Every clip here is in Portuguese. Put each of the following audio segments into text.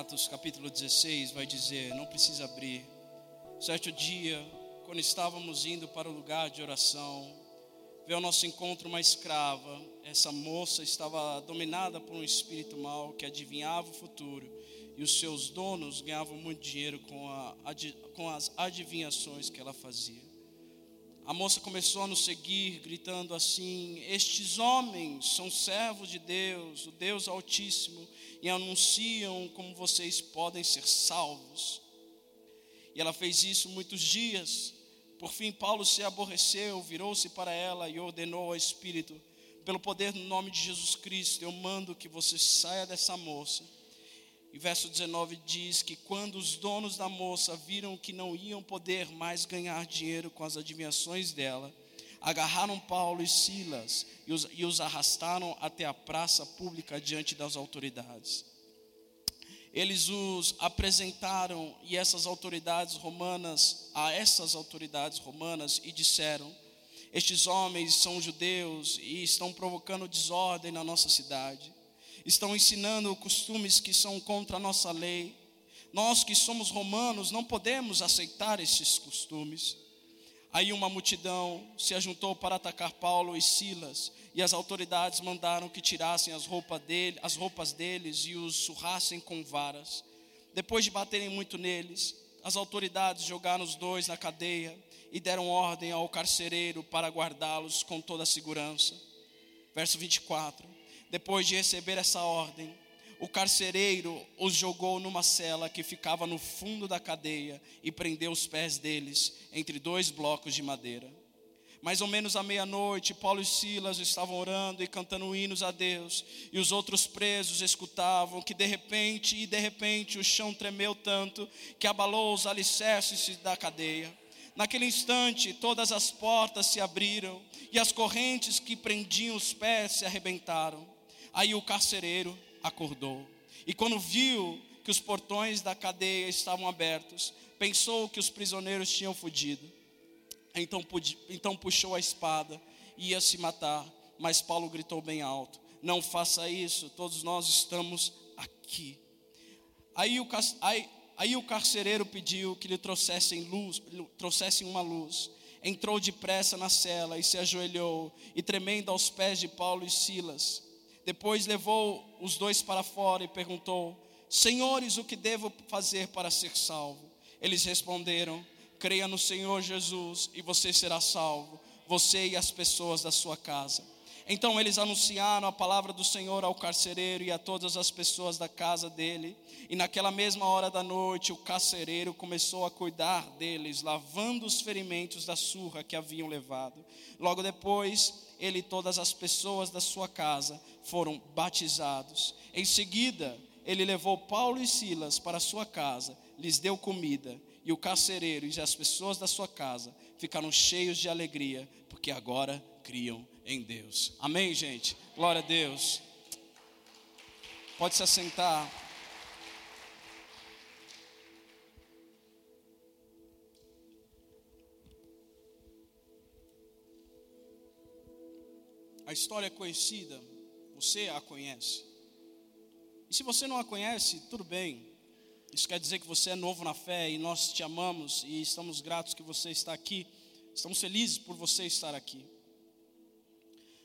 Atos capítulo 16 vai dizer, não precisa abrir. Certo dia, quando estávamos indo para o lugar de oração, veio ao nosso encontro uma escrava. Essa moça estava dominada por um espírito mau que adivinhava o futuro, e os seus donos ganhavam muito dinheiro com, a, com as adivinhações que ela fazia. A moça começou a nos seguir, gritando assim: Estes homens são servos de Deus, o Deus Altíssimo, e anunciam como vocês podem ser salvos. E ela fez isso muitos dias. Por fim, Paulo se aborreceu, virou-se para ela e ordenou ao Espírito: Pelo poder do nome de Jesus Cristo, eu mando que você saia dessa moça. E verso 19 diz que quando os donos da moça viram que não iam poder mais ganhar dinheiro com as adivinhações dela, agarraram Paulo e Silas e os, e os arrastaram até a praça pública diante das autoridades. Eles os apresentaram e essas autoridades romanas a essas autoridades romanas e disseram: Estes homens são judeus e estão provocando desordem na nossa cidade. Estão ensinando costumes que são contra a nossa lei. Nós que somos romanos não podemos aceitar esses costumes. Aí uma multidão se ajuntou para atacar Paulo e Silas, e as autoridades mandaram que tirassem as, roupas dele, as roupas deles e os surrassem com varas. Depois de baterem muito neles, as autoridades jogaram os dois na cadeia e deram ordem ao carcereiro para guardá-los com toda a segurança. Verso 24. Depois de receber essa ordem, o carcereiro os jogou numa cela que ficava no fundo da cadeia e prendeu os pés deles entre dois blocos de madeira. Mais ou menos à meia-noite, Paulo e Silas estavam orando e cantando hinos a Deus, e os outros presos escutavam que de repente e de repente o chão tremeu tanto que abalou os alicerces da cadeia. Naquele instante, todas as portas se abriram e as correntes que prendiam os pés se arrebentaram. Aí o carcereiro acordou. E quando viu que os portões da cadeia estavam abertos, pensou que os prisioneiros tinham fugido. Então, então puxou a espada e ia se matar. Mas Paulo gritou bem alto: Não faça isso, todos nós estamos aqui. Aí o, aí, aí o carcereiro pediu que lhe trouxessem luz, trouxessem uma luz. Entrou depressa na cela e se ajoelhou, e tremendo aos pés de Paulo e Silas, depois levou os dois para fora e perguntou: Senhores, o que devo fazer para ser salvo? Eles responderam: Creia no Senhor Jesus e você será salvo, você e as pessoas da sua casa. Então eles anunciaram a palavra do Senhor ao carcereiro e a todas as pessoas da casa dele. E naquela mesma hora da noite, o carcereiro começou a cuidar deles, lavando os ferimentos da surra que haviam levado. Logo depois, ele e todas as pessoas da sua casa foram batizados. Em seguida, ele levou Paulo e Silas para sua casa, lhes deu comida, e o carcereiro e as pessoas da sua casa ficaram cheios de alegria, porque agora criam em Deus. Amém, gente? Glória a Deus. Pode se assentar. A história é conhecida, você a conhece. E se você não a conhece, tudo bem. Isso quer dizer que você é novo na fé e nós te amamos e estamos gratos que você está aqui. Estamos felizes por você estar aqui.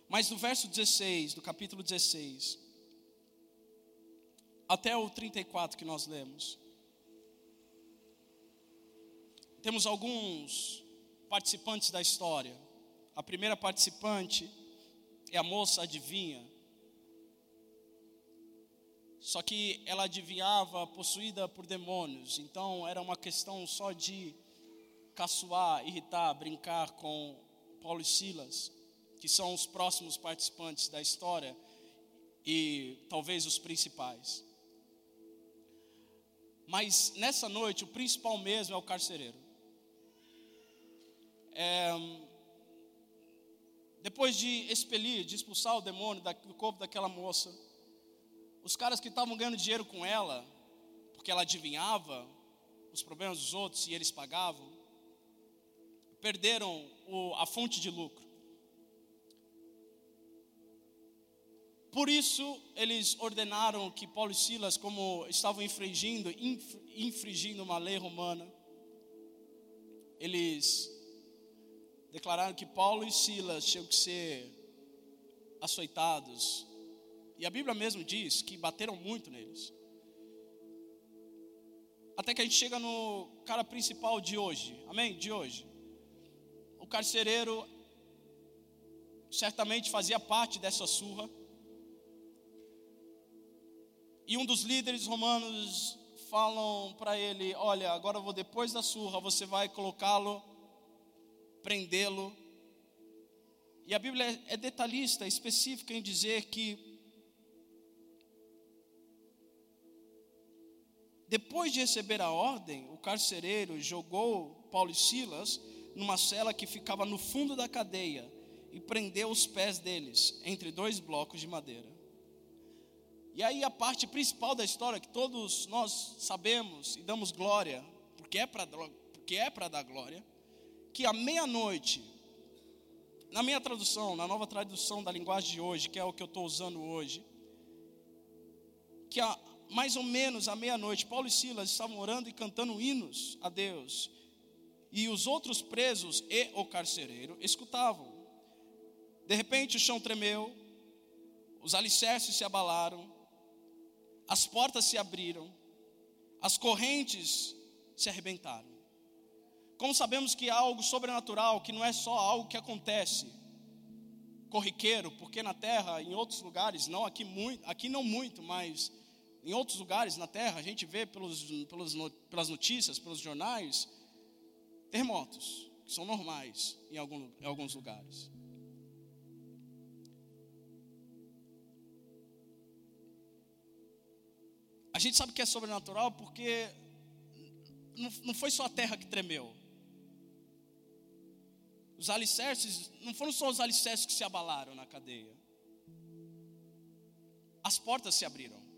Mas do verso 16, do capítulo 16, até o 34 que nós lemos, temos alguns participantes da história. A primeira participante é a moça adivinha. Só que ela adivinhava possuída por demônios, então era uma questão só de caçoar, irritar, brincar com Paulo e Silas, que são os próximos participantes da história e talvez os principais. Mas nessa noite, o principal mesmo é o carcereiro. É, depois de expelir, de expulsar o demônio do corpo daquela moça, os caras que estavam ganhando dinheiro com ela, porque ela adivinhava os problemas dos outros e eles pagavam, perderam o, a fonte de lucro. Por isso, eles ordenaram que Paulo e Silas, como estavam infringindo, infringindo uma lei romana, eles declararam que Paulo e Silas tinham que ser açoitados. E a Bíblia mesmo diz que bateram muito neles. Até que a gente chega no cara principal de hoje, amém? De hoje. O carcereiro certamente fazia parte dessa surra. E um dos líderes romanos falam para ele: Olha, agora vou depois da surra, você vai colocá-lo, prendê-lo. E a Bíblia é detalhista, é específica em dizer que depois de receber a ordem, o carcereiro jogou Paulo e Silas numa cela que ficava no fundo da cadeia e prendeu os pés deles entre dois blocos de madeira. E aí a parte principal da história que todos nós sabemos e damos glória, porque é para porque é para dar glória, que à meia-noite, na minha tradução, na nova tradução da linguagem de hoje, que é o que eu estou usando hoje, que a, mais ou menos à meia-noite, Paulo e Silas estavam orando e cantando hinos a Deus, e os outros presos e o carcereiro escutavam. De repente o chão tremeu, os alicerces se abalaram, as portas se abriram, as correntes se arrebentaram. Como sabemos que há algo sobrenatural, que não é só algo que acontece corriqueiro, porque na terra, em outros lugares, não aqui muito, aqui não muito, mas em outros lugares na terra, a gente vê pelos, pelos, pelas notícias, pelos jornais, terremotos, que são normais em, algum, em alguns lugares. A gente sabe que é sobrenatural porque não, não foi só a terra que tremeu. Os alicerces, não foram só os alicerces que se abalaram na cadeia. As portas se abriram.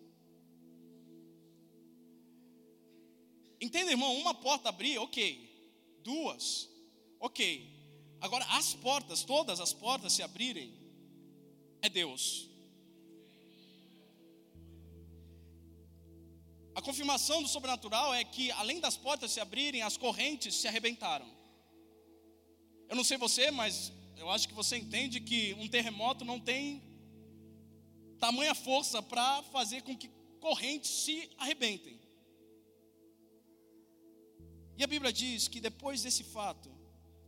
Entenda, irmão? Uma porta abrir, ok. Duas, ok. Agora, as portas, todas as portas se abrirem, é Deus. A confirmação do sobrenatural é que, além das portas se abrirem, as correntes se arrebentaram. Eu não sei você, mas eu acho que você entende que um terremoto não tem tamanha força para fazer com que correntes se arrebentem. E a Bíblia diz que depois desse fato,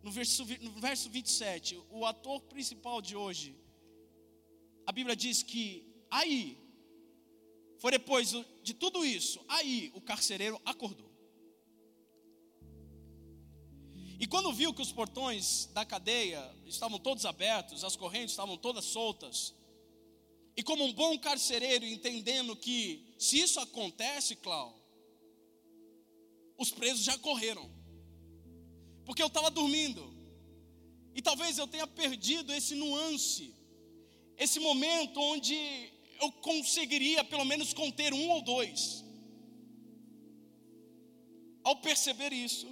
no verso, no verso 27, o ator principal de hoje, a Bíblia diz que aí foi depois de tudo isso, aí o carcereiro acordou. E quando viu que os portões da cadeia estavam todos abertos, as correntes estavam todas soltas, e como um bom carcereiro entendendo que se isso acontece, Clau, os presos já correram, porque eu estava dormindo, e talvez eu tenha perdido esse nuance, esse momento onde eu conseguiria pelo menos conter um ou dois. Ao perceber isso,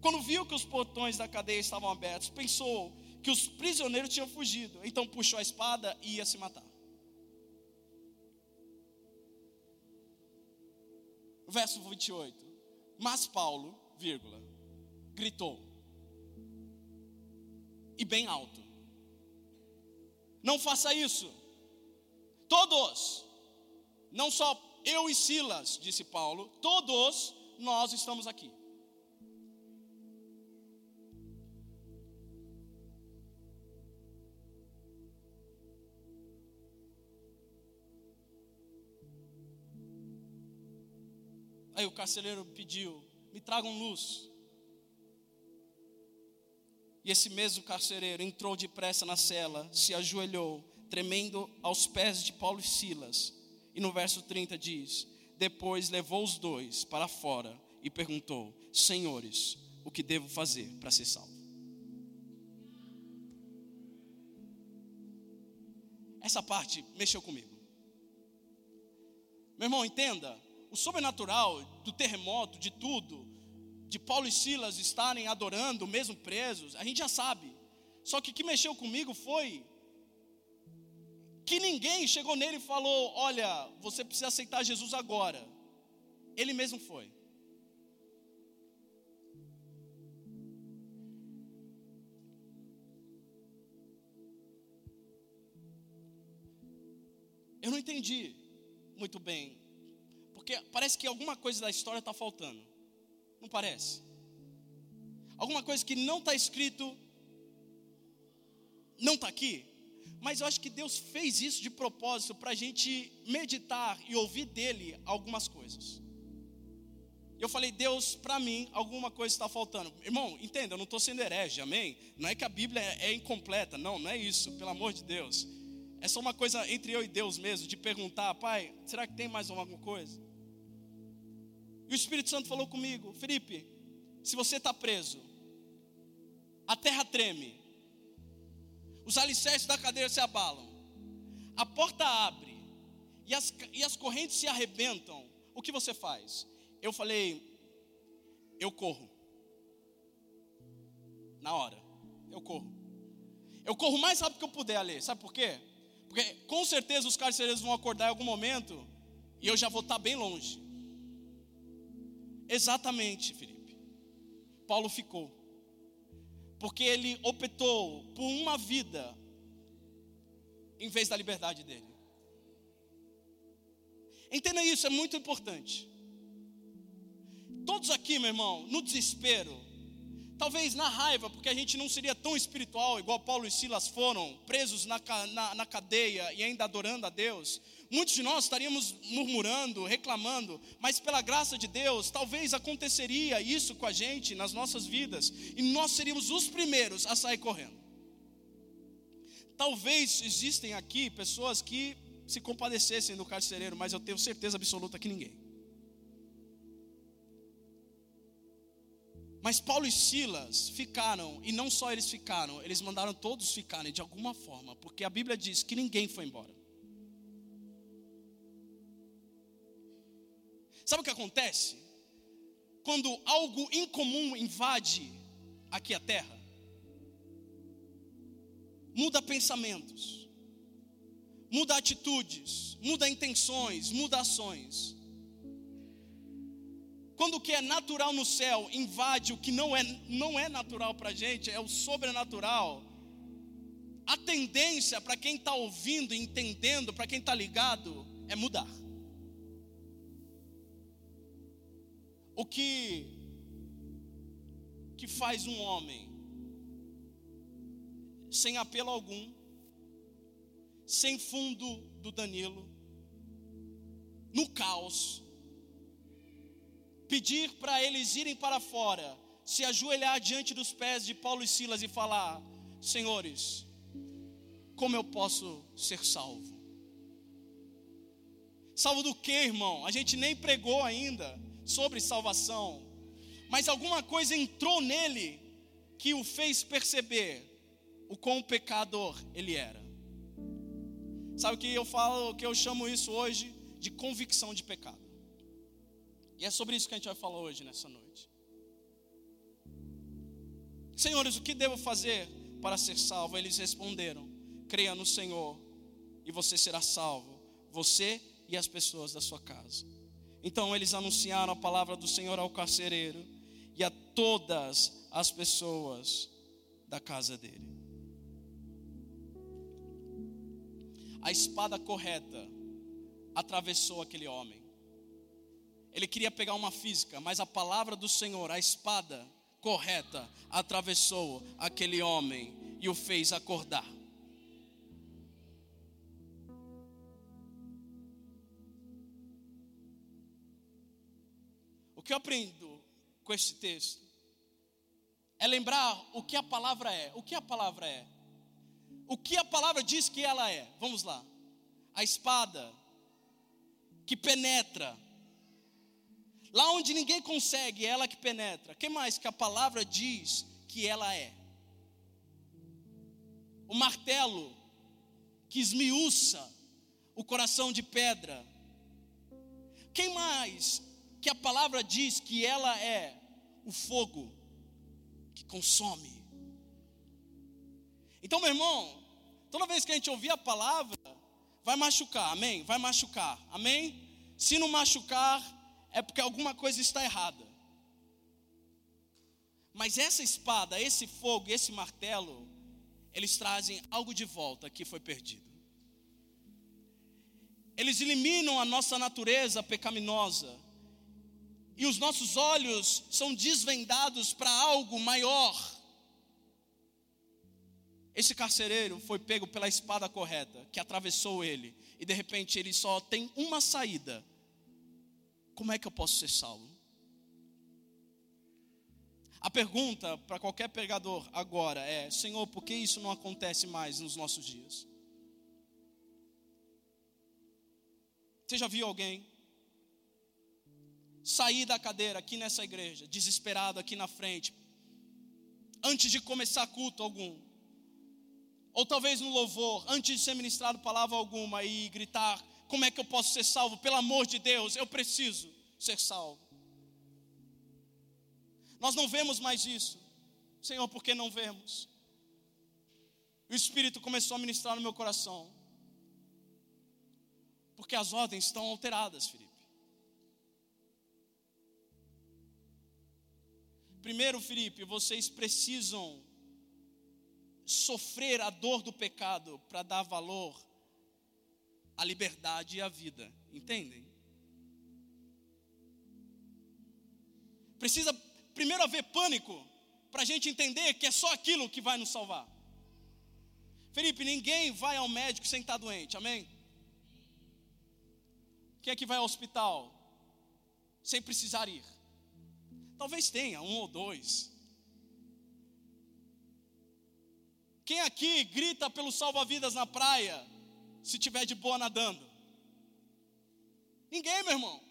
quando viu que os portões da cadeia estavam abertos, pensou que os prisioneiros tinham fugido, então puxou a espada e ia se matar. Verso 28. Mas Paulo, vírgula, gritou, e bem alto: Não faça isso. Todos, não só eu e Silas, disse Paulo, todos nós estamos aqui. Aí o carcereiro pediu: me tragam luz. E esse mesmo carcereiro entrou depressa na cela, se ajoelhou tremendo aos pés de Paulo e Silas. E no verso 30 diz: Depois levou os dois para fora e perguntou: Senhores, o que devo fazer para ser salvo? Essa parte mexeu comigo. Meu irmão, entenda: o sobrenatural do terremoto, de tudo, de Paulo e Silas estarem adorando, mesmo presos, a gente já sabe. Só que o que mexeu comigo foi que ninguém chegou nele e falou: Olha, você precisa aceitar Jesus agora. Ele mesmo foi. Eu não entendi muito bem, porque parece que alguma coisa da história está faltando, não parece? Alguma coisa que não está escrito, não está aqui, mas eu acho que Deus fez isso de propósito para a gente meditar e ouvir dele algumas coisas. Eu falei, Deus, para mim, alguma coisa está faltando. Irmão, entenda, eu não estou sendo herege, amém? Não é que a Bíblia é, é incompleta, não, não é isso, pelo amor de Deus. É só uma coisa entre eu e Deus mesmo, de perguntar, pai, será que tem mais alguma coisa? E o Espírito Santo falou comigo, Felipe, se você está preso, a terra treme, os alicerces da cadeira se abalam, a porta abre e as, e as correntes se arrebentam, o que você faz? Eu falei, eu corro. Na hora, eu corro. Eu corro o mais rápido que eu puder ali, sabe por quê? Porque com certeza os carcereiros vão acordar em algum momento e eu já vou estar bem longe. Exatamente, Felipe. Paulo ficou porque ele optou por uma vida em vez da liberdade dele. Entenda isso, é muito importante. Todos aqui, meu irmão, no desespero, talvez na raiva, porque a gente não seria tão espiritual igual Paulo e Silas foram, presos na, na, na cadeia e ainda adorando a Deus, Muitos de nós estaríamos murmurando, reclamando, mas pela graça de Deus, talvez aconteceria isso com a gente nas nossas vidas, e nós seríamos os primeiros a sair correndo. Talvez existem aqui pessoas que se compadecessem do carcereiro, mas eu tenho certeza absoluta que ninguém. Mas Paulo e Silas ficaram, e não só eles ficaram, eles mandaram todos ficarem de alguma forma, porque a Bíblia diz que ninguém foi embora. Sabe o que acontece? Quando algo incomum invade aqui a terra, muda pensamentos, muda atitudes, muda intenções, muda ações. Quando o que é natural no céu invade o que não é, não é natural para a gente, é o sobrenatural, a tendência para quem está ouvindo entendendo, para quem está ligado, é mudar. O que que faz um homem sem apelo algum, sem fundo do Danilo, no caos, pedir para eles irem para fora, se ajoelhar diante dos pés de Paulo e Silas e falar: Senhores, como eu posso ser salvo? Salvo do que, irmão? A gente nem pregou ainda sobre salvação, mas alguma coisa entrou nele que o fez perceber o quão pecador ele era. Sabe o que eu falo, que eu chamo isso hoje de convicção de pecado. E é sobre isso que a gente vai falar hoje nessa noite. Senhores, o que devo fazer para ser salvo? Eles responderam: creia no Senhor e você será salvo, você e as pessoas da sua casa. Então eles anunciaram a palavra do Senhor ao carcereiro e a todas as pessoas da casa dele. A espada correta atravessou aquele homem. Ele queria pegar uma física, mas a palavra do Senhor, a espada correta, atravessou aquele homem e o fez acordar. Que eu aprendo com esse texto é lembrar o que a palavra é. O que a palavra é? O que a palavra diz que ela é? Vamos lá. A espada que penetra. Lá onde ninguém consegue, é ela que penetra. que mais que a palavra diz que ela é? O martelo que esmiuça o coração de pedra. Quem mais que a palavra diz que ela é o fogo que consome. Então, meu irmão, toda vez que a gente ouvir a palavra, Vai machucar, amém? Vai machucar, amém? Se não machucar, é porque alguma coisa está errada. Mas essa espada, esse fogo, esse martelo, eles trazem algo de volta que foi perdido. Eles eliminam a nossa natureza pecaminosa. E os nossos olhos são desvendados para algo maior. Esse carcereiro foi pego pela espada correta, que atravessou ele, e de repente ele só tem uma saída. Como é que eu posso ser salvo? A pergunta para qualquer pregador agora é: Senhor, por que isso não acontece mais nos nossos dias? Você já viu alguém sair da cadeira aqui nessa igreja, desesperado aqui na frente, antes de começar culto algum? Ou talvez no louvor, antes de ser ministrado palavra alguma e gritar: Como é que eu posso ser salvo? Pelo amor de Deus, eu preciso ser salvo. Nós não vemos mais isso. Senhor, por que não vemos? O Espírito começou a ministrar no meu coração. Porque as ordens estão alteradas, Felipe. Primeiro, Felipe, vocês precisam sofrer a dor do pecado para dar valor à liberdade e à vida. Entendem? Precisa primeiro haver pânico, para a gente entender que é só aquilo que vai nos salvar. Felipe, ninguém vai ao médico sem estar doente, amém? Quem é que vai ao hospital sem precisar ir? Talvez tenha um ou dois. Quem aqui grita pelo salva-vidas na praia se tiver de boa nadando? Ninguém, meu irmão.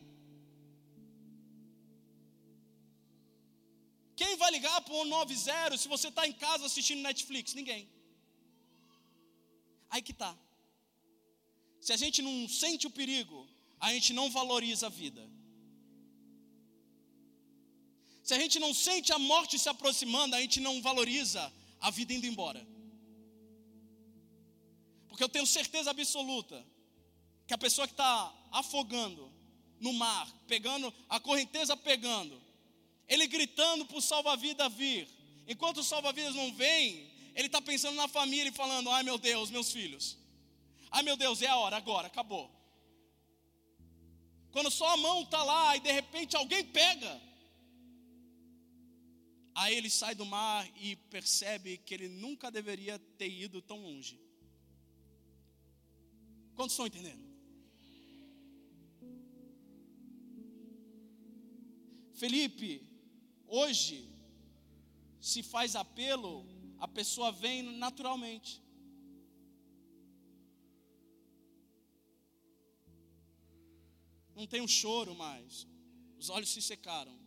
Quem vai ligar para o 190 se você está em casa assistindo Netflix? Ninguém. Aí que tá. Se a gente não sente o perigo, a gente não valoriza a vida. Se a gente não sente a morte se aproximando, a gente não valoriza a vida indo embora. Porque eu tenho certeza absoluta que a pessoa que está afogando no mar, pegando, a correnteza pegando, ele gritando para o salva-vida vir. Enquanto o salva-vidas não vem, ele está pensando na família e falando: ai meu Deus, meus filhos. Ai meu Deus, é a hora, agora, acabou. Quando só a mão está lá e de repente alguém pega. Aí ele sai do mar e percebe que ele nunca deveria ter ido tão longe. Quantos estão entendendo? Felipe Hoje, se faz apelo, a pessoa vem naturalmente. Não tem um choro mais. Os olhos se secaram.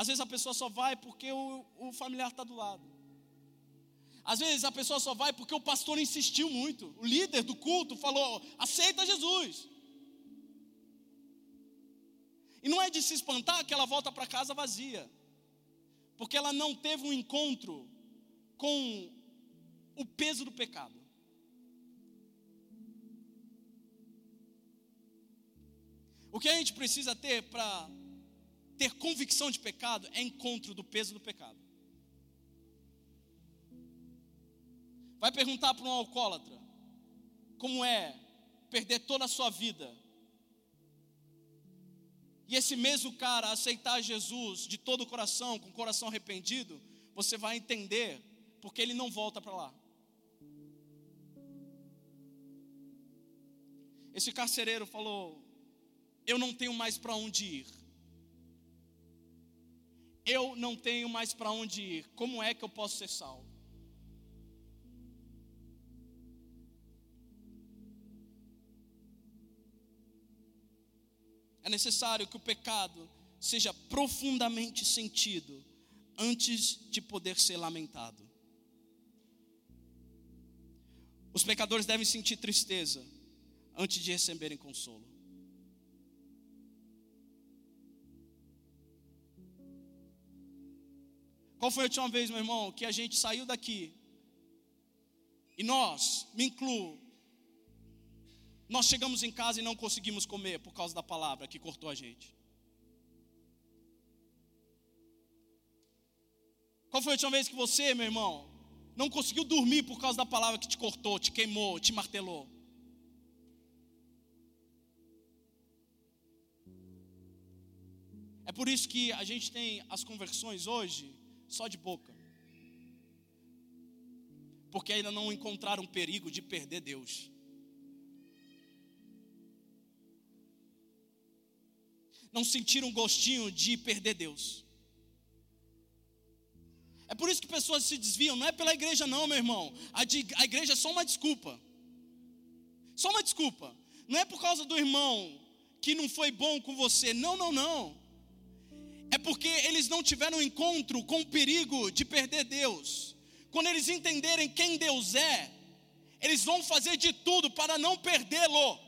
Às vezes a pessoa só vai porque o, o familiar está do lado. Às vezes a pessoa só vai porque o pastor insistiu muito. O líder do culto falou: aceita Jesus. E não é de se espantar que ela volta para casa vazia, porque ela não teve um encontro com o peso do pecado. O que a gente precisa ter para ter convicção de pecado é encontro do peso do pecado. Vai perguntar para um alcoólatra como é perder toda a sua vida e esse mesmo cara aceitar Jesus de todo o coração, com o coração arrependido, você vai entender porque ele não volta para lá. Esse carcereiro falou: Eu não tenho mais para onde ir. Eu não tenho mais para onde ir. Como é que eu posso ser salvo? É necessário que o pecado seja profundamente sentido antes de poder ser lamentado. Os pecadores devem sentir tristeza antes de receberem consolo. Qual foi a última vez, meu irmão, que a gente saiu daqui e nós, me incluo, nós chegamos em casa e não conseguimos comer por causa da palavra que cortou a gente? Qual foi a última vez que você, meu irmão, não conseguiu dormir por causa da palavra que te cortou, te queimou, te martelou? É por isso que a gente tem as conversões hoje só de boca. Porque ainda não encontraram perigo de perder Deus. não sentiram gostinho de perder Deus. É por isso que pessoas se desviam, não é pela igreja, não, meu irmão. A, de, a igreja é só uma desculpa. Só uma desculpa. Não é por causa do irmão que não foi bom com você. Não, não, não. É porque eles não tiveram encontro com o perigo de perder Deus. Quando eles entenderem quem Deus é, eles vão fazer de tudo para não perdê-lo.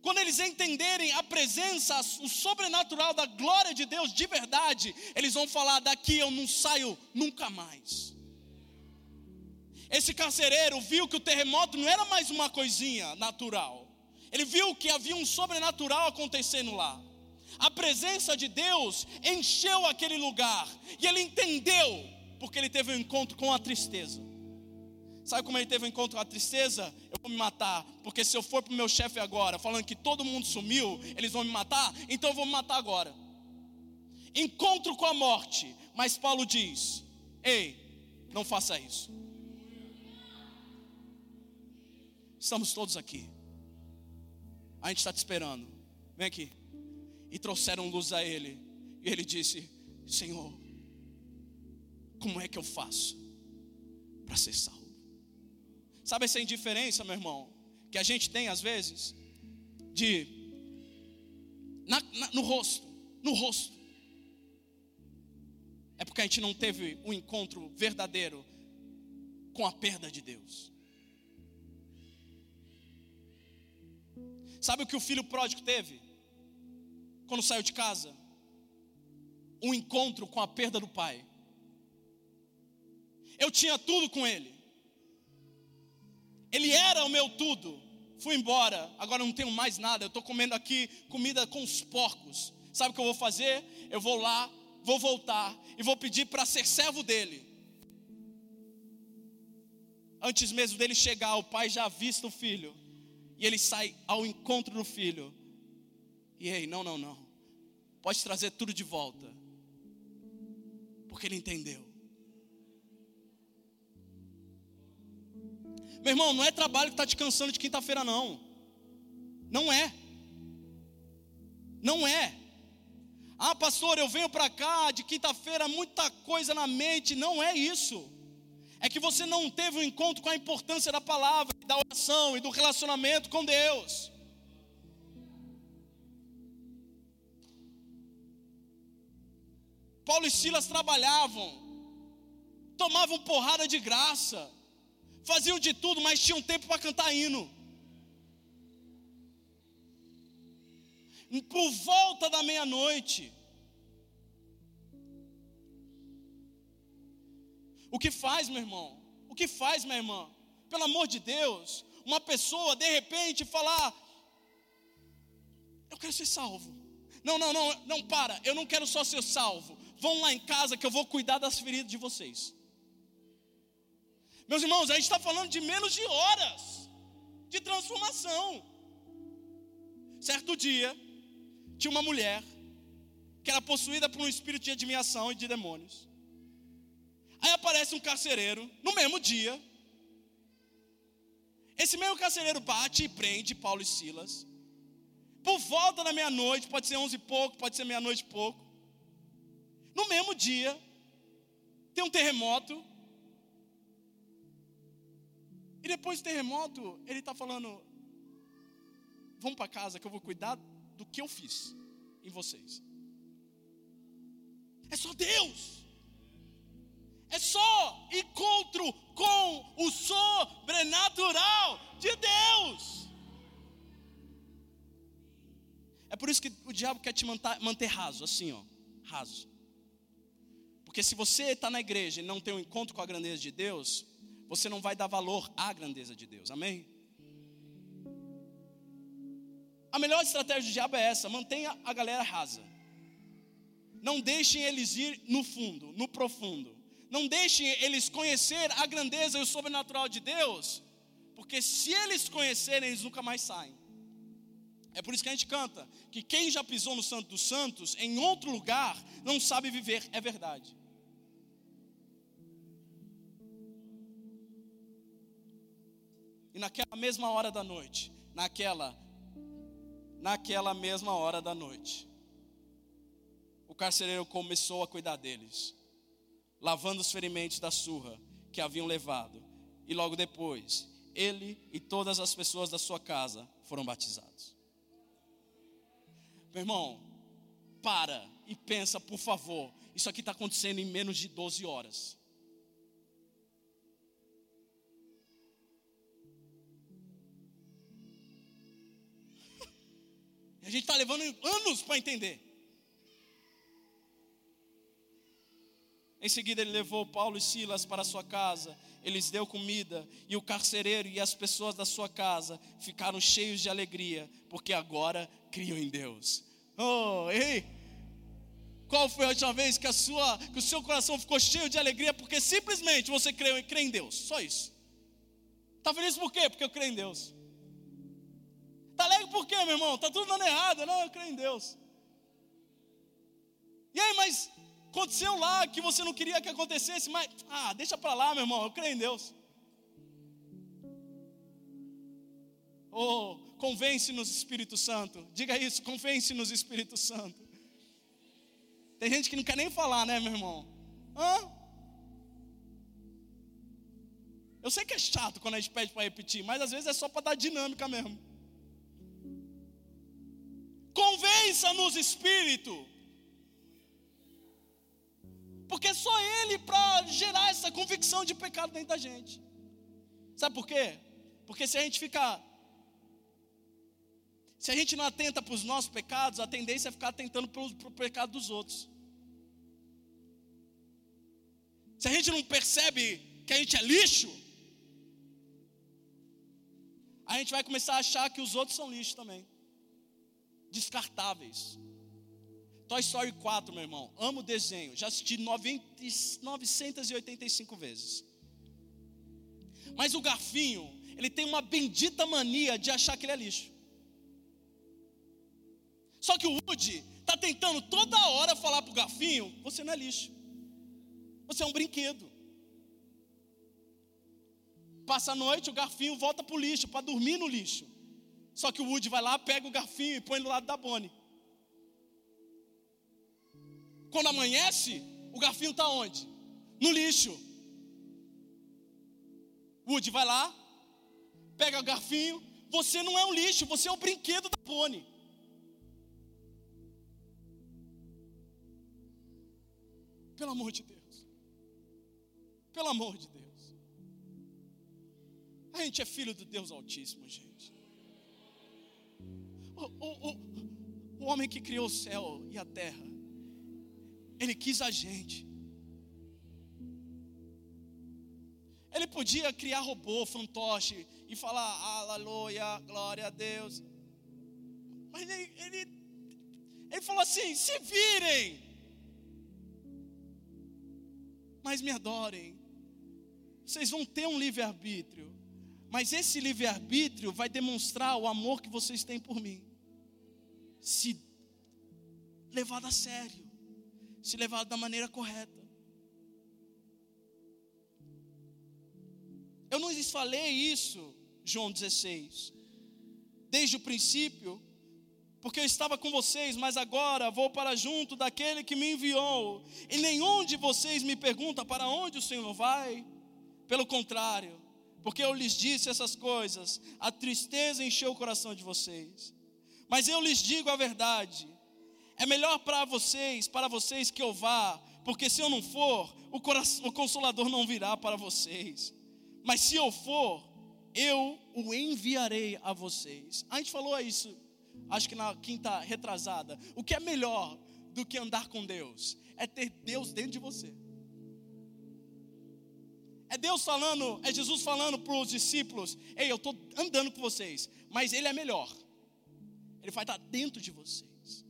Quando eles entenderem a presença, o sobrenatural da glória de Deus de verdade, eles vão falar: daqui eu não saio nunca mais. Esse carcereiro viu que o terremoto não era mais uma coisinha natural, ele viu que havia um sobrenatural acontecendo lá. A presença de Deus encheu aquele lugar, e ele entendeu, porque ele teve um encontro com a tristeza. Sabe como ele teve um encontro com a tristeza? Eu vou me matar, porque se eu for para o meu chefe agora, falando que todo mundo sumiu, eles vão me matar, então eu vou me matar agora. Encontro com a morte, mas Paulo diz: Ei, não faça isso. Estamos todos aqui. A gente está te esperando. Vem aqui. E trouxeram luz a ele. E ele disse: Senhor, como é que eu faço para ser salvo? Sabe essa indiferença, meu irmão, que a gente tem às vezes, de na, na, no rosto, no rosto. É porque a gente não teve um encontro verdadeiro com a perda de Deus. Sabe o que o filho pródigo teve? Quando saiu de casa? Um encontro com a perda do pai. Eu tinha tudo com ele. Ele era o meu tudo. Fui embora, agora não tenho mais nada. Eu estou comendo aqui comida com os porcos. Sabe o que eu vou fazer? Eu vou lá, vou voltar e vou pedir para ser servo dele. Antes mesmo dele chegar, o pai já avista o filho. E ele sai ao encontro do filho. E ei, não, não, não. Pode trazer tudo de volta. Porque ele entendeu. Meu irmão, não é trabalho que está te cansando de quinta-feira, não. Não é. Não é. Ah, pastor, eu venho para cá de quinta-feira, muita coisa na mente. Não é isso. É que você não teve um encontro com a importância da palavra, da oração e do relacionamento com Deus. Paulo e Silas trabalhavam, tomavam porrada de graça, faziam de tudo, mas tinham tempo para cantar hino. Por volta da meia-noite, o que faz, meu irmão? O que faz, minha irmã? Pelo amor de Deus, uma pessoa de repente falar: Eu quero ser salvo. Não, não, não, não, para, eu não quero só ser salvo. Vão lá em casa que eu vou cuidar das feridas de vocês. Meus irmãos, a gente está falando de menos de horas de transformação. Certo dia, tinha uma mulher que era possuída por um espírito de admiração e de demônios. Aí aparece um carcereiro no mesmo dia. Esse mesmo carcereiro bate e prende Paulo e Silas. Por volta da meia-noite, pode ser onze e pouco, pode ser meia-noite e pouco. No mesmo dia, tem um terremoto, e depois do terremoto, ele está falando: vamos para casa que eu vou cuidar do que eu fiz em vocês. É só Deus. É só encontro com o sobrenatural de Deus. É por isso que o diabo quer te manter, raso, assim, ó, raso. Porque se você está na igreja e não tem um encontro com a grandeza de Deus, você não vai dar valor à grandeza de Deus, amém? A melhor estratégia do diabo é essa: mantenha a galera rasa. Não deixem eles ir no fundo, no profundo. Não deixem eles conhecer a grandeza e o sobrenatural de Deus, porque se eles conhecerem, eles nunca mais saem. É por isso que a gente canta que quem já pisou no Santo dos Santos em outro lugar não sabe viver, é verdade. E naquela mesma hora da noite, naquela naquela mesma hora da noite, o carcereiro começou a cuidar deles, lavando os ferimentos da surra que haviam levado, e logo depois, ele e todas as pessoas da sua casa foram batizados. Meu irmão, para e pensa, por favor, isso aqui está acontecendo em menos de 12 horas. A gente está levando anos para entender. Em seguida, ele levou Paulo e Silas para sua casa, eles deu comida, e o carcereiro e as pessoas da sua casa ficaram cheios de alegria, porque agora criam em Deus. Oh, ei! Qual foi a última vez que, a sua, que o seu coração ficou cheio de alegria porque simplesmente você crê, crê em Deus? Só isso. Está feliz por quê? Porque eu creio em Deus. Por quê, meu irmão? Está tudo dando errado. Não, eu creio em Deus. E aí, mas aconteceu lá que você não queria que acontecesse, mas, ah, deixa para lá, meu irmão, eu creio em Deus. Oh, convence-nos, Espírito Santo. Diga isso, convence-nos, Espírito Santo. Tem gente que não quer nem falar, né, meu irmão? Hã? Eu sei que é chato quando a gente pede para repetir, mas às vezes é só para dar dinâmica mesmo. Convença-nos, Espírito. Porque é só Ele para gerar essa convicção de pecado dentro da gente. Sabe por quê? Porque se a gente ficar. Se a gente não atenta para os nossos pecados, a tendência é ficar atentando para o pecado dos outros. Se a gente não percebe que a gente é lixo, a gente vai começar a achar que os outros são lixo também descartáveis. Toy Story 4, meu irmão, amo desenho, já assisti 90, 985 vezes. Mas o garfinho, ele tem uma bendita mania de achar que ele é lixo. Só que o Woody está tentando toda hora falar para o garfinho: você não é lixo, você é um brinquedo. Passa a noite, o garfinho volta para o lixo, para dormir no lixo. Só que o Woody vai lá, pega o garfinho e põe do lado da Bonnie. Quando amanhece, o garfinho está onde? No lixo. Woody vai lá, pega o garfinho. Você não é um lixo, você é o brinquedo da Bonnie. Pelo amor de Deus. Pelo amor de Deus. A gente é filho do Deus Altíssimo, gente. O, o, o, homem que criou o céu e a terra, ele quis a gente. Ele podia criar robô, fantoche e falar aleluia, glória a Deus. Mas ele, ele, ele falou assim: se virem, mas me adorem. Vocês vão ter um livre-arbítrio. Mas esse livre-arbítrio vai demonstrar o amor que vocês têm por mim. Se levado a sério, se levado da maneira correta. Eu não lhes falei isso, João 16, desde o princípio, porque eu estava com vocês, mas agora vou para junto daquele que me enviou, e nenhum de vocês me pergunta para onde o Senhor vai, pelo contrário, porque eu lhes disse essas coisas, a tristeza encheu o coração de vocês. Mas eu lhes digo a verdade: é melhor para vocês, para vocês que eu vá, porque se eu não for, o, coração, o consolador não virá para vocês. Mas se eu for, eu o enviarei a vocês. A gente falou isso, acho que na quinta retrasada. O que é melhor do que andar com Deus? É ter Deus dentro de você. É Deus falando, é Jesus falando para os discípulos: Ei, eu estou andando com vocês, mas Ele é melhor. Ele vai estar dentro de vocês.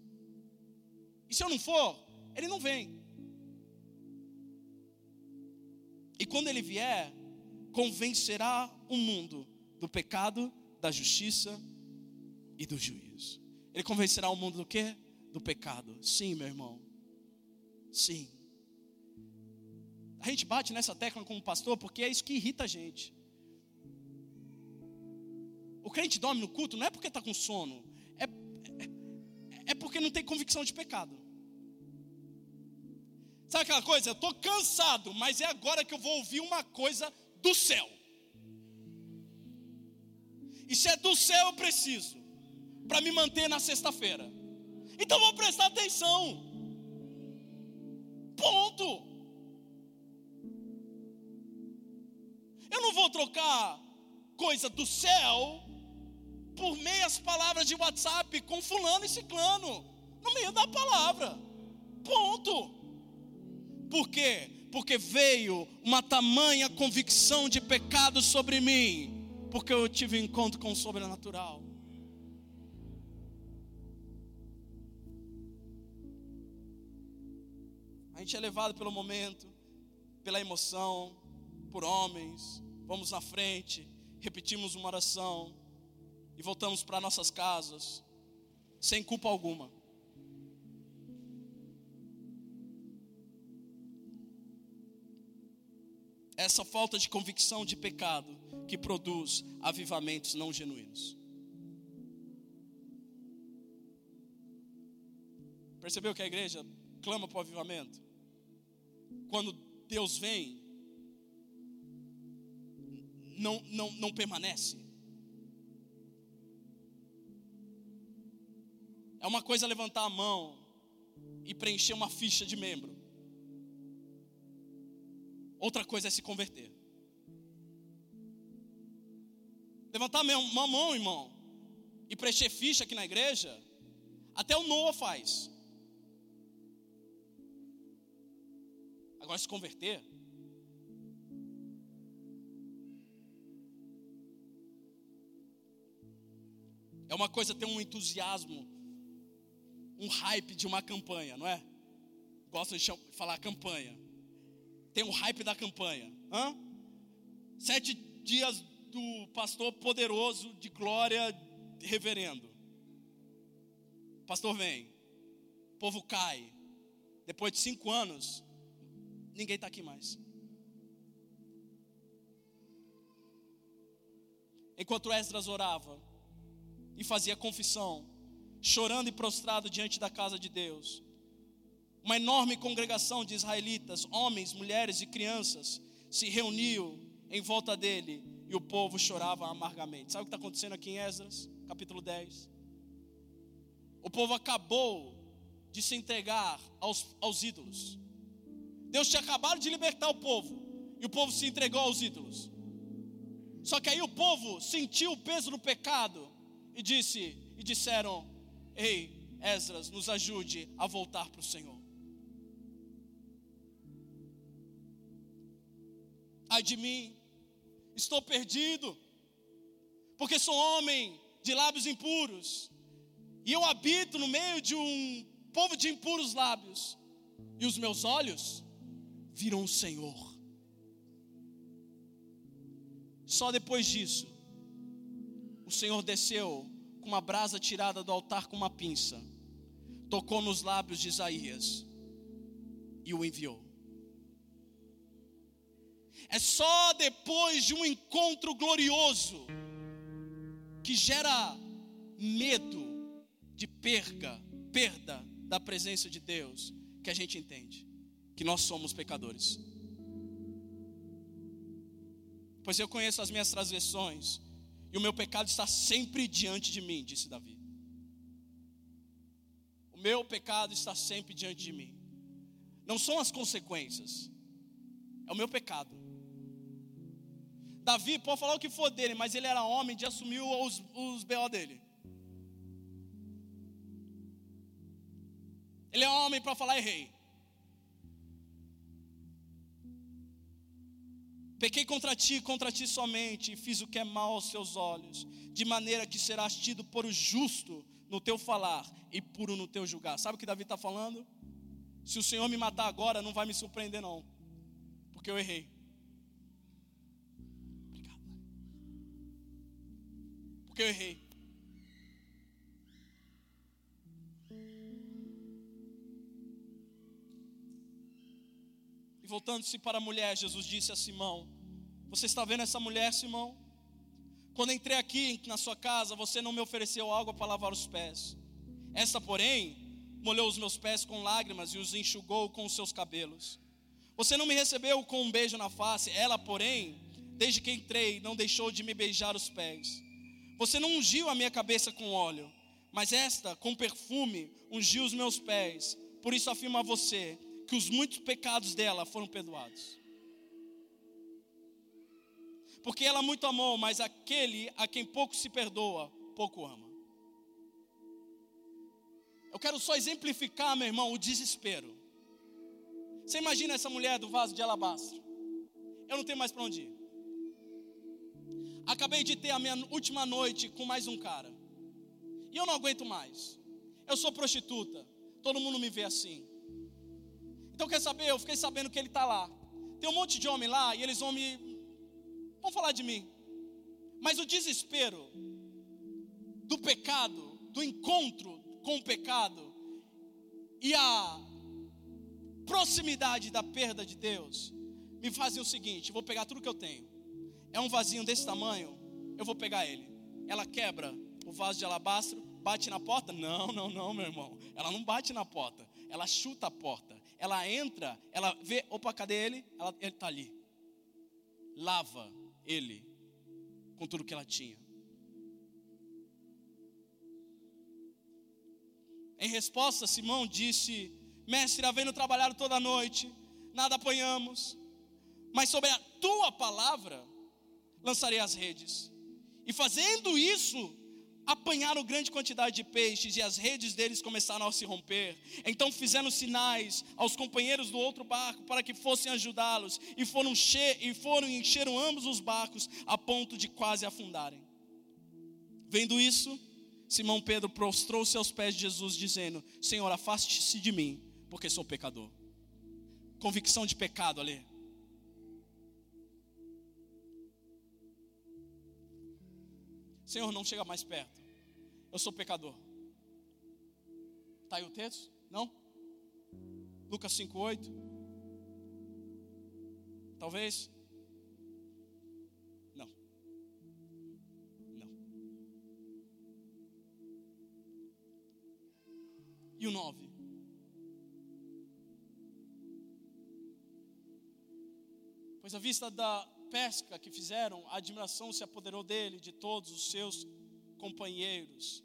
E se eu não for, ele não vem. E quando ele vier, convencerá o mundo do pecado, da justiça e do juízo. Ele convencerá o mundo do quê? Do pecado. Sim, meu irmão. Sim. A gente bate nessa tecla como pastor porque é isso que irrita a gente. O crente dorme no culto não é porque está com sono, é, é, é porque não tem convicção de pecado. Sabe aquela coisa? Eu estou cansado, mas é agora que eu vou ouvir uma coisa do céu. E se é do céu, eu preciso, para me manter na sexta-feira. Então vou prestar atenção. Ponto. Eu não vou trocar coisa do céu por meias palavras de WhatsApp com fulano e ciclano, no meio da palavra. Ponto. Por quê? Porque veio uma tamanha convicção de pecado sobre mim, porque eu tive encontro com o sobrenatural. A gente é levado pelo momento, pela emoção, por homens, vamos na frente, repetimos uma oração, e voltamos para nossas casas sem culpa alguma. Essa falta de convicção de pecado que produz avivamentos não genuínos. Percebeu que a igreja clama para o avivamento? Quando Deus vem, não, não, não permanece. É uma coisa levantar a mão e preencher uma ficha de membro. Outra coisa é se converter. Levantar uma mão, irmão, e preencher ficha aqui na igreja, até o Noah faz. Agora se converter. É uma coisa ter um entusiasmo um hype de uma campanha, não é? Gosto de falar campanha. Tem um hype da campanha. Hã? Sete dias do pastor poderoso de glória reverendo. Pastor vem, o povo cai. Depois de cinco anos, ninguém está aqui mais. Enquanto Esdras orava e fazia confissão, chorando e prostrado diante da casa de Deus. Uma enorme congregação de israelitas, homens, mulheres e crianças, se reuniu em volta dele e o povo chorava amargamente. Sabe o que está acontecendo aqui em Esdras, capítulo 10? O povo acabou de se entregar aos, aos ídolos. Deus tinha acabado de libertar o povo e o povo se entregou aos ídolos. Só que aí o povo sentiu o peso do pecado e disse e disseram: Ei, Esdras, nos ajude a voltar para o Senhor. Ai de mim, estou perdido, porque sou homem de lábios impuros, e eu habito no meio de um povo de impuros lábios, e os meus olhos viram o Senhor. Só depois disso, o Senhor desceu com uma brasa tirada do altar com uma pinça, tocou nos lábios de Isaías e o enviou. É só depois de um encontro glorioso que gera medo de perca, perda da presença de Deus, que a gente entende que nós somos pecadores. Pois eu conheço as minhas transgressões, e o meu pecado está sempre diante de mim, disse Davi. O meu pecado está sempre diante de mim. Não são as consequências, é o meu pecado. Davi pode falar o que for dele, mas ele era homem de assumir os, os BO dele. Ele é homem para falar errei. Pequei contra ti, contra ti somente, e fiz o que é mal aos seus olhos, de maneira que serás tido por justo no teu falar e puro no teu julgar. Sabe o que Davi está falando? Se o Senhor me matar agora, não vai me surpreender, não, porque eu errei. Obrigado. Porque eu errei. Voltando-se para a mulher, Jesus disse a Simão: Você está vendo essa mulher, Simão? Quando entrei aqui na sua casa, você não me ofereceu água para lavar os pés. Essa, porém, molhou os meus pés com lágrimas e os enxugou com os seus cabelos. Você não me recebeu com um beijo na face. Ela, porém, desde que entrei, não deixou de me beijar os pés. Você não ungiu a minha cabeça com óleo, mas esta, com perfume, ungiu os meus pés. Por isso afirmo a você que os muitos pecados dela foram perdoados. Porque ela muito amou, mas aquele a quem pouco se perdoa, pouco ama. Eu quero só exemplificar, meu irmão, o desespero. Você imagina essa mulher do vaso de alabastro? Eu não tenho mais para onde ir. Acabei de ter a minha última noite com mais um cara. E eu não aguento mais. Eu sou prostituta. Todo mundo me vê assim. Então quer saber? Eu fiquei sabendo que ele está lá. Tem um monte de homem lá e eles vão me. vão falar de mim. Mas o desespero do pecado, do encontro com o pecado e a proximidade da perda de Deus me fazem o seguinte: vou pegar tudo que eu tenho. É um vasinho desse tamanho, eu vou pegar ele. Ela quebra o vaso de alabastro, bate na porta? Não, não, não, meu irmão. Ela não bate na porta, ela chuta a porta ela entra, ela vê, opa, cadê ele? Ela, ele está ali. Lava ele com tudo que ela tinha. Em resposta, Simão disse: Mestre, havendo trabalhado toda a noite, nada apanhamos, mas sobre a tua palavra lançarei as redes. E fazendo isso, apanharam grande quantidade de peixes e as redes deles começaram a se romper. Então fizeram sinais aos companheiros do outro barco para que fossem ajudá-los e foram, e foram encheram ambos os barcos a ponto de quase afundarem. Vendo isso, Simão Pedro prostrou-se aos pés de Jesus, dizendo: Senhor, afaste-se de mim, porque sou pecador. Convicção de pecado ali. Senhor, não chega mais perto. Eu sou pecador. Está aí o texto? Não? Lucas 5,8. Talvez? Não. Não. E o 9? Pois à vista da pesca que fizeram, a admiração se apoderou dele, de todos os seus companheiros.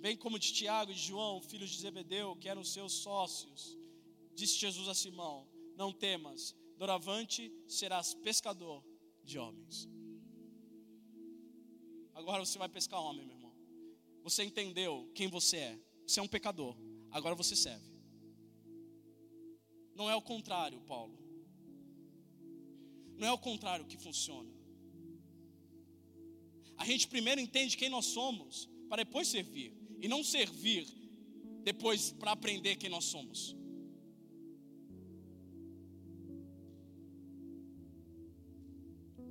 Bem como de Tiago e de João, filhos de Zebedeu, que eram seus sócios. Disse Jesus a Simão: Não temas, doravante serás pescador de homens. Agora você vai pescar homem, meu irmão. Você entendeu quem você é. Você é um pecador. Agora você serve. Não é o contrário, Paulo. Não é o contrário que funciona. A gente primeiro entende quem nós somos, para depois servir. E não servir depois para aprender quem nós somos.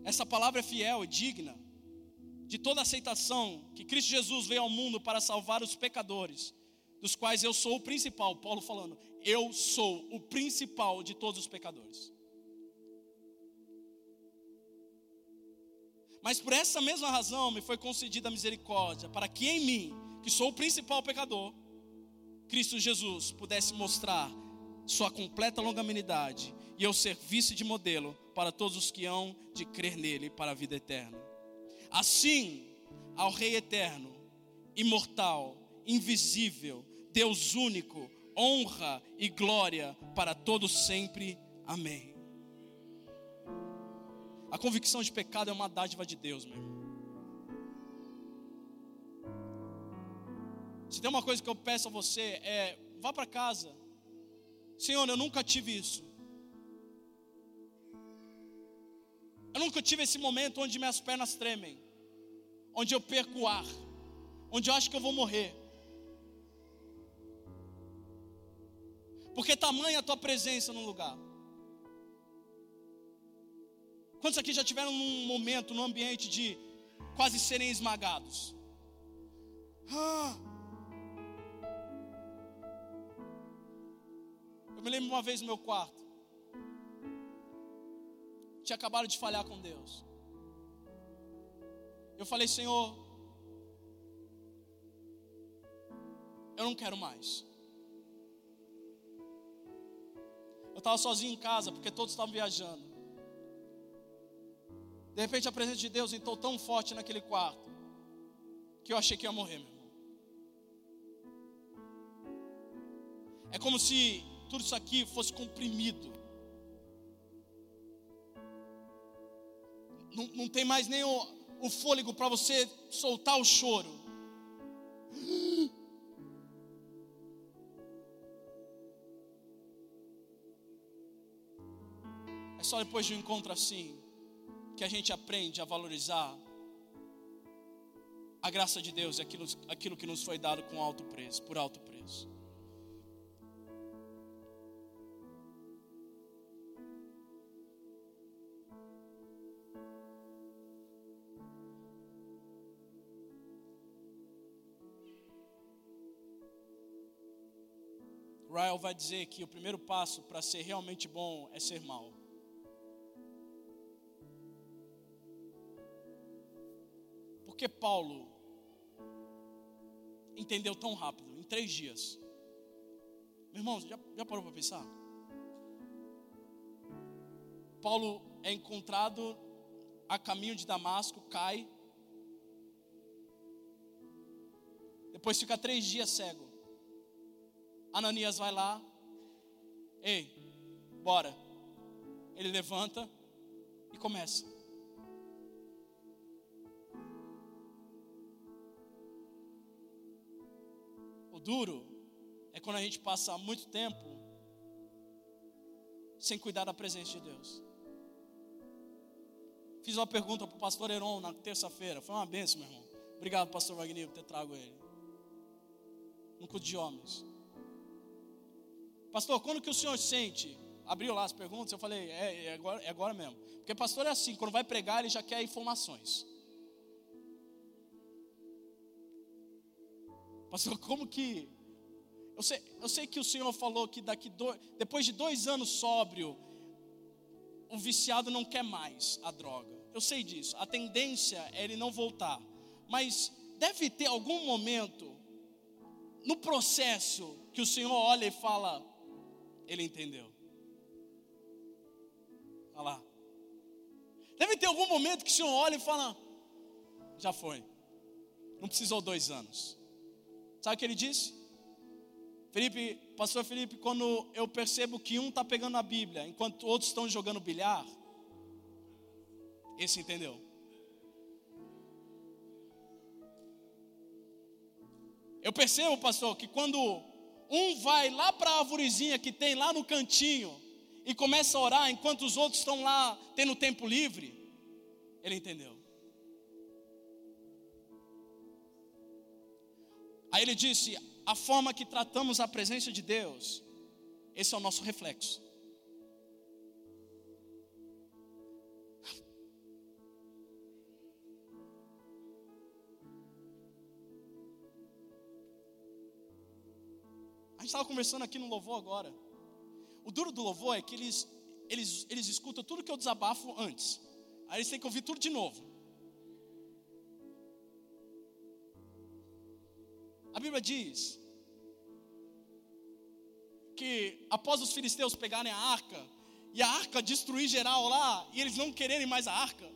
Essa palavra é fiel e digna de toda aceitação que Cristo Jesus veio ao mundo para salvar os pecadores, dos quais eu sou o principal. Paulo falando, eu sou o principal de todos os pecadores. Mas por essa mesma razão me foi concedida a misericórdia, para que em mim, que sou o principal pecador, Cristo Jesus pudesse mostrar sua completa longanimidade e eu servisse de modelo para todos os que hão de crer nele para a vida eterna. Assim, ao Rei eterno, imortal, invisível, Deus único, honra e glória para todos sempre. Amém. A convicção de pecado é uma dádiva de Deus, meu irmão. Se tem uma coisa que eu peço a você é vá para casa. Senhor, eu nunca tive isso. Eu nunca tive esse momento onde minhas pernas tremem, onde eu perco o ar, onde eu acho que eu vou morrer. Porque tamanha a tua presença no lugar. Quantos aqui já tiveram num momento, num ambiente de quase serem esmagados? Ah. Eu me lembro uma vez no meu quarto. Tinha acabado de falhar com Deus. Eu falei, Senhor, eu não quero mais. Eu estava sozinho em casa, porque todos estavam viajando. De repente a presença de Deus entrou tão forte naquele quarto, que eu achei que ia morrer, meu irmão. É como se tudo isso aqui fosse comprimido. Não, não tem mais nem o, o fôlego para você soltar o choro. É só depois de um encontro assim que a gente aprende a valorizar a graça de Deus e aquilo, aquilo que nos foi dado com alto preço, por alto preço. Ryle vai dizer que o primeiro passo para ser realmente bom é ser mal. Que Paulo entendeu tão rápido, em três dias? Meu irmão, já, já parou para pensar? Paulo é encontrado a caminho de Damasco, cai. Depois fica três dias cego. Ananias vai lá, ei, bora. Ele levanta e começa. Duro é quando a gente passa muito tempo sem cuidar da presença de Deus. Fiz uma pergunta para o pastor Heron na terça-feira. Foi uma benção, meu irmão. Obrigado, pastor Wagner, por ter trago ele. No culto de homens. Pastor, quando que o senhor sente? Abriu lá as perguntas, eu falei, é, é, agora, é agora mesmo. Porque pastor é assim, quando vai pregar, ele já quer informações. Pastor, como que. Eu sei, eu sei que o senhor falou que daqui do, depois de dois anos sóbrio, o viciado não quer mais a droga. Eu sei disso. A tendência é ele não voltar. Mas deve ter algum momento no processo que o senhor olha e fala: ele entendeu. Olha lá. Deve ter algum momento que o senhor olha e fala: já foi. Não precisou dois anos. Sabe o que ele disse? Felipe, pastor Felipe, quando eu percebo que um está pegando a Bíblia enquanto outros estão jogando bilhar, esse entendeu. Eu percebo, pastor, que quando um vai lá para a arvorezinha que tem lá no cantinho e começa a orar enquanto os outros estão lá tendo tempo livre. Ele entendeu. Aí ele disse: a forma que tratamos a presença de Deus, esse é o nosso reflexo. gente estava conversando aqui no louvor agora. O duro do louvor é que eles, eles, eles escutam tudo que eu desabafo antes. Aí eles têm que ouvir tudo de novo. A Bíblia diz que após os filisteus pegarem a arca e a arca destruir geral lá e eles não quererem mais a arca,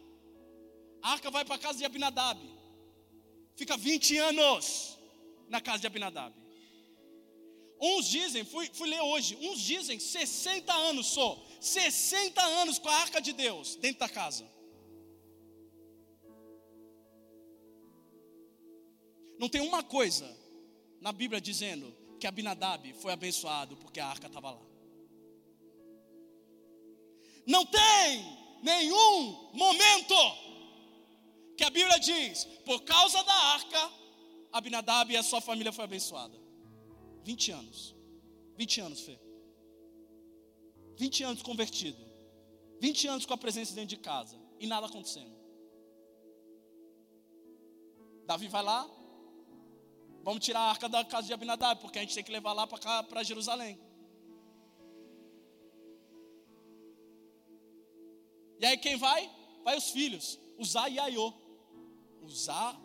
a arca vai para a casa de Abinadab. Fica 20 anos na casa de Abinadab. Uns dizem, fui, fui ler hoje, uns dizem 60 anos só. 60 anos com a arca de Deus dentro da casa. Não tem uma coisa na Bíblia dizendo que Abinadab foi abençoado porque a arca estava lá. Não tem nenhum momento que a Bíblia diz, por causa da arca, Abinadab e a sua família foi abençoada. 20 anos. 20 anos, Fê. 20 anos convertido. 20 anos com a presença dentro de casa. E nada acontecendo. Davi vai lá. Vamos tirar a arca da casa de Abinadab, porque a gente tem que levar lá para Jerusalém. E aí quem vai? Vai os filhos. Uzá e Aiô. Uzá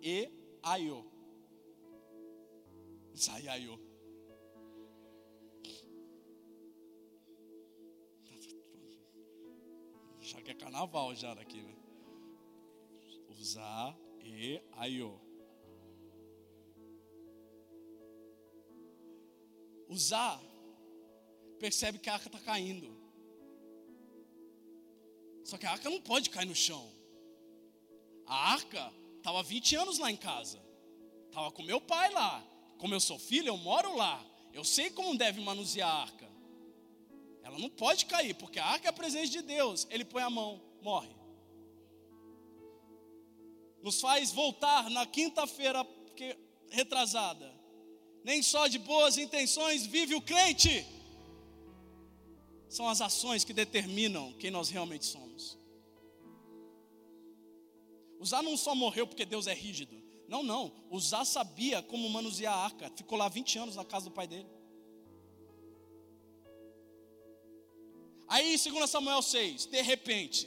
e Aiô. Uzá e Aiô. Já que é carnaval já daqui, né? Uzá e Aiô. Uzá percebe que a arca está caindo. Só que a arca não pode cair no chão. A arca estava 20 anos lá em casa. Estava com meu pai lá. Como eu sou filho, eu moro lá. Eu sei como deve manusear a arca. Ela não pode cair, porque a arca é a presença de Deus. Ele põe a mão, morre. Nos faz voltar na quinta-feira retrasada. Nem só de boas intenções vive o crente. São as ações que determinam quem nós realmente somos. Uzá não só morreu porque Deus é rígido. Não, não. Uzá sabia como manusear a arca. Ficou lá 20 anos na casa do pai dele. Aí, 2 Samuel 6, de repente,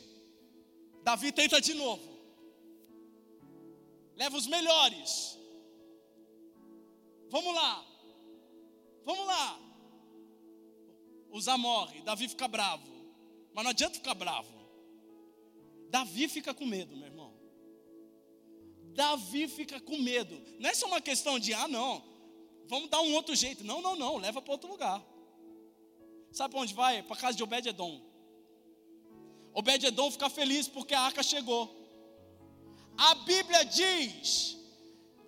Davi tenta de novo. Leva os melhores. Vamos lá. Vamos lá. Uzá morre, Davi fica bravo. Mas não adianta ficar bravo. Davi fica com medo, meu irmão. Davi fica com medo. Não é só uma questão de, ah, não, vamos dar um outro jeito. Não, não, não, leva para outro lugar. Sabe para onde vai? Para casa de Obed-Edom. Obed-Edom fica feliz porque a arca chegou. A Bíblia diz,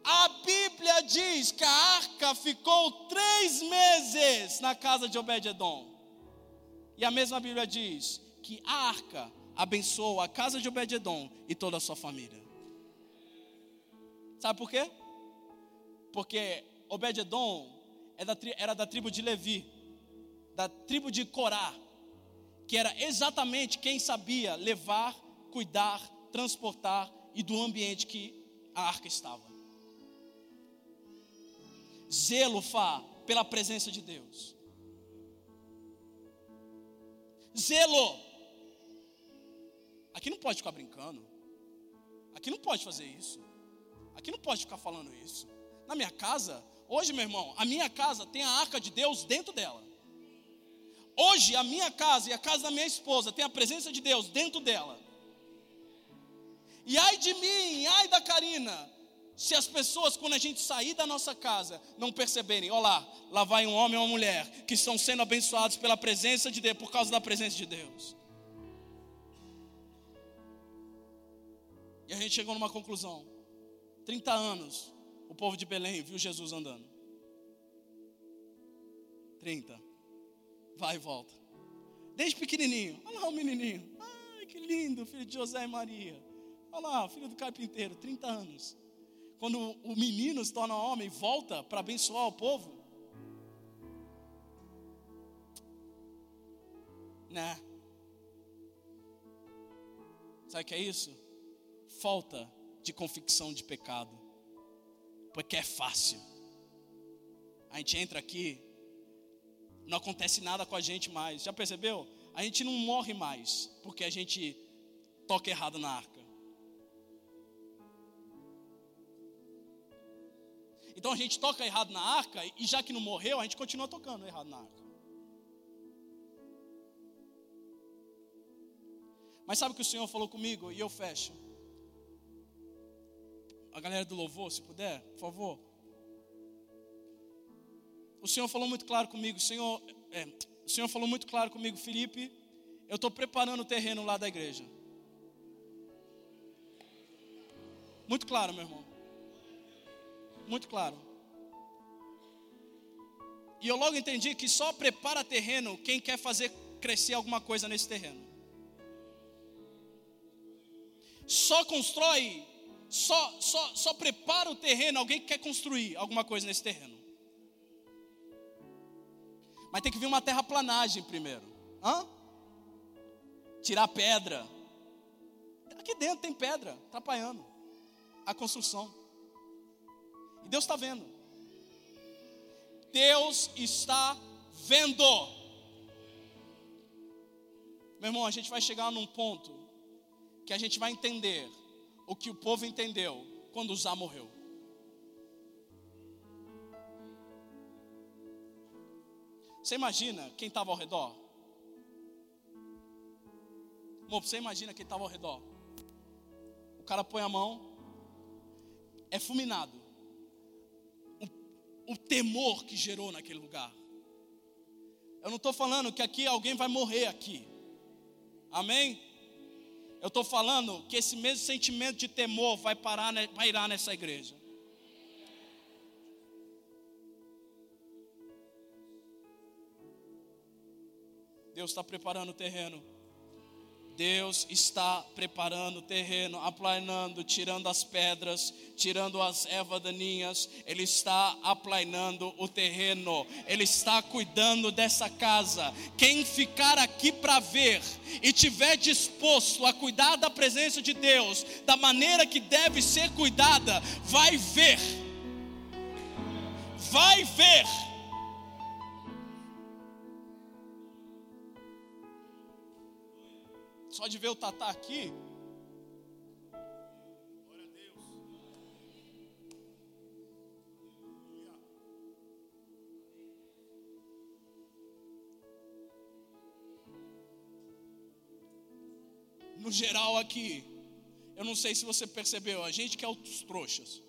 a Bíblia diz que a arca ficou três meses na casa de Obed-Edom. E a mesma Bíblia diz que a arca abençoou a casa de Obed-Edom e toda a sua família. Sabe por quê? Porque Obed-Edom era da tribo de Levi, da tribo de Corá, que era exatamente quem sabia levar, cuidar, transportar e do ambiente que a arca estava. Zelo, Fá, pela presença de Deus. Zelo. Aqui não pode ficar brincando. Aqui não pode fazer isso. Aqui não pode ficar falando isso. Na minha casa, hoje, meu irmão, a minha casa tem a arca de Deus dentro dela. Hoje, a minha casa e a casa da minha esposa tem a presença de Deus dentro dela. E ai de mim, ai da Karina, se as pessoas, quando a gente sair da nossa casa, não perceberem, olha lá, lá vai um homem ou uma mulher que estão sendo abençoados pela presença de Deus, por causa da presença de Deus. E a gente chegou numa conclusão. 30 anos, o povo de Belém viu Jesus andando. 30. Vai e volta. Desde pequenininho. Olha lá o menininho. Ai, que lindo, filho de José e Maria. Olha lá, filho do carpinteiro, 30 anos. Quando o menino se torna homem, volta para abençoar o povo. Né? Sabe o que é isso? Falta de convicção de pecado, porque é fácil. A gente entra aqui, não acontece nada com a gente mais. Já percebeu? A gente não morre mais porque a gente toca errado na arca. Então a gente toca errado na arca e já que não morreu, a gente continua tocando errado na arca. Mas sabe o que o Senhor falou comigo? E eu fecho a galera do louvor, se puder, por favor. O Senhor falou muito claro comigo, Senhor, é, o Senhor falou muito claro comigo, Felipe, eu estou preparando o terreno lá da igreja. Muito claro, meu irmão. Muito claro. E eu logo entendi que só prepara terreno quem quer fazer crescer alguma coisa nesse terreno. Só constrói só, só, só prepara o terreno alguém que quer construir alguma coisa nesse terreno. Mas tem que vir uma terraplanagem primeiro. Hã? Tirar pedra. Aqui dentro tem pedra atrapalhando a construção. Deus está vendo. Deus está vendo. Meu irmão, a gente vai chegar num ponto que a gente vai entender o que o povo entendeu quando Uzá morreu. Você imagina quem estava ao redor? Amor, você imagina quem estava ao redor? O cara põe a mão, é fulminado. O, temor que gerou naquele lugar. Eu não estou falando que aqui alguém vai morrer aqui. Amém? Eu estou falando que esse mesmo sentimento de temor vai parar, vai irar nessa igreja. Deus está preparando o terreno Deus está preparando o terreno, aplanando, tirando as pedras, tirando as ervas daninhas, Ele está aplanando o terreno, Ele está cuidando dessa casa. Quem ficar aqui para ver e tiver disposto a cuidar da presença de Deus, da maneira que deve ser cuidada, vai ver, vai ver Só de ver o Tatá aqui. No geral aqui, eu não sei se você percebeu, a gente que é os trouxas.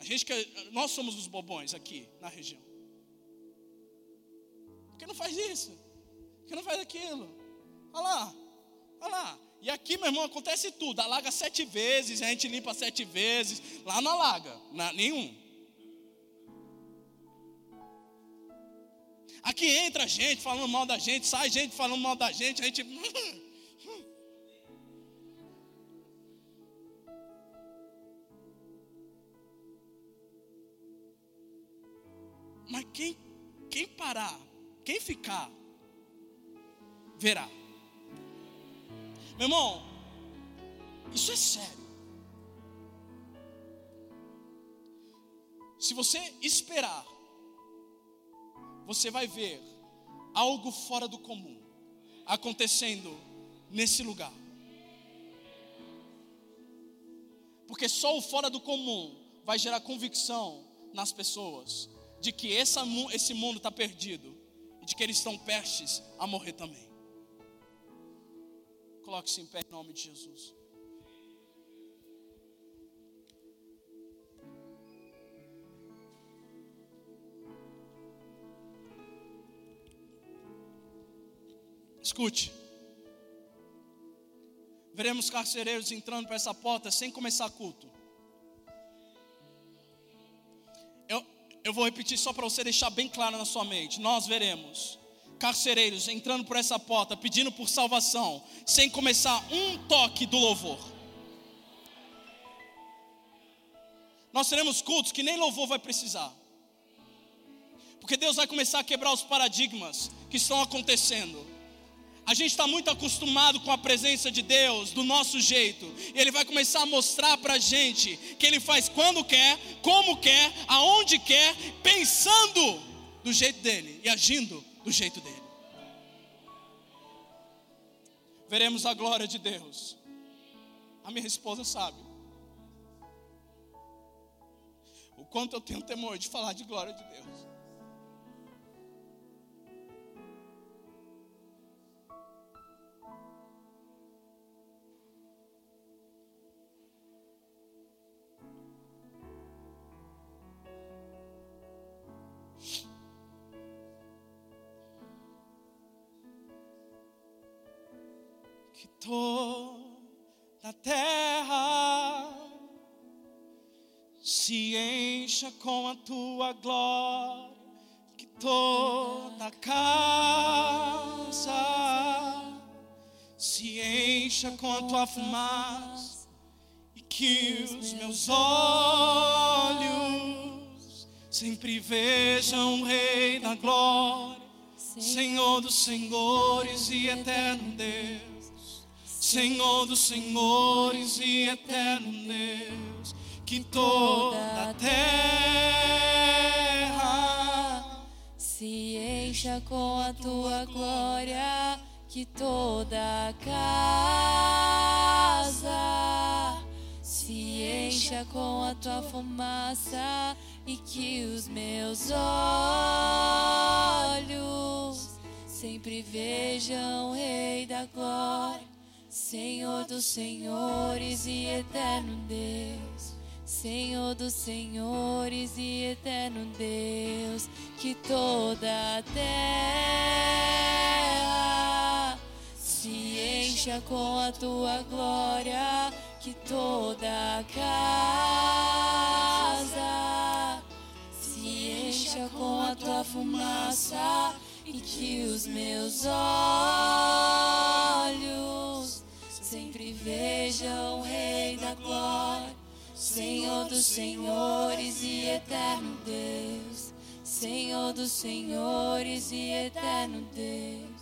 A gente que é, nós somos os bobões aqui na região. Por que não faz isso? Que não faz aquilo? Olha lá, olha lá. E aqui, meu irmão, acontece tudo. Alaga sete vezes, a gente limpa sete vezes. Lá não alaga, não, nenhum. Aqui entra gente falando mal da gente, sai gente falando mal da gente, a gente. Mas quem, quem parar, quem ficar verá. Meu irmão, isso é sério. Se você esperar, você vai ver algo fora do comum acontecendo nesse lugar. Porque só o fora do comum vai gerar convicção nas pessoas de que esse mundo está perdido e de que eles estão prestes a morrer também. Coloque-se em pé em nome de Jesus. Escute. Veremos carcereiros entrando para essa porta sem começar culto. Eu, eu vou repetir só para você deixar bem claro na sua mente. Nós veremos carcereiros entrando por essa porta, pedindo por salvação, sem começar um toque do louvor. Nós teremos cultos que nem louvor vai precisar. Porque Deus vai começar a quebrar os paradigmas que estão acontecendo. A gente está muito acostumado com a presença de Deus, do nosso jeito. E Ele vai começar a mostrar para a gente que Ele faz quando quer, como quer, aonde quer, pensando do jeito dele e agindo do jeito dele. Veremos a glória de Deus. A minha esposa sabe. O quanto eu tenho temor de falar de glória de Deus. Toda a terra se encha com a tua glória, que toda casa se encha com a tua fumaça e que os meus olhos sempre vejam o Rei da glória, Senhor dos senhores e eterno Deus, Senhor dos senhores e eterno Deus, que toda a terra se encha com a tua glória que toda casa se encha com a tua fumaça e que os meus olhos sempre vejam o Rei da Glória, Senhor dos Senhores e eterno Deus. Senhor dos Senhores e eterno Deus, que toda a terra se encha com a tua glória, que toda a casa se encha com a tua fumaça e que os meus olhos sempre vejam o Rei da glória. Senhor dos senhores e eterno Deus, Senhor dos senhores e eterno Deus.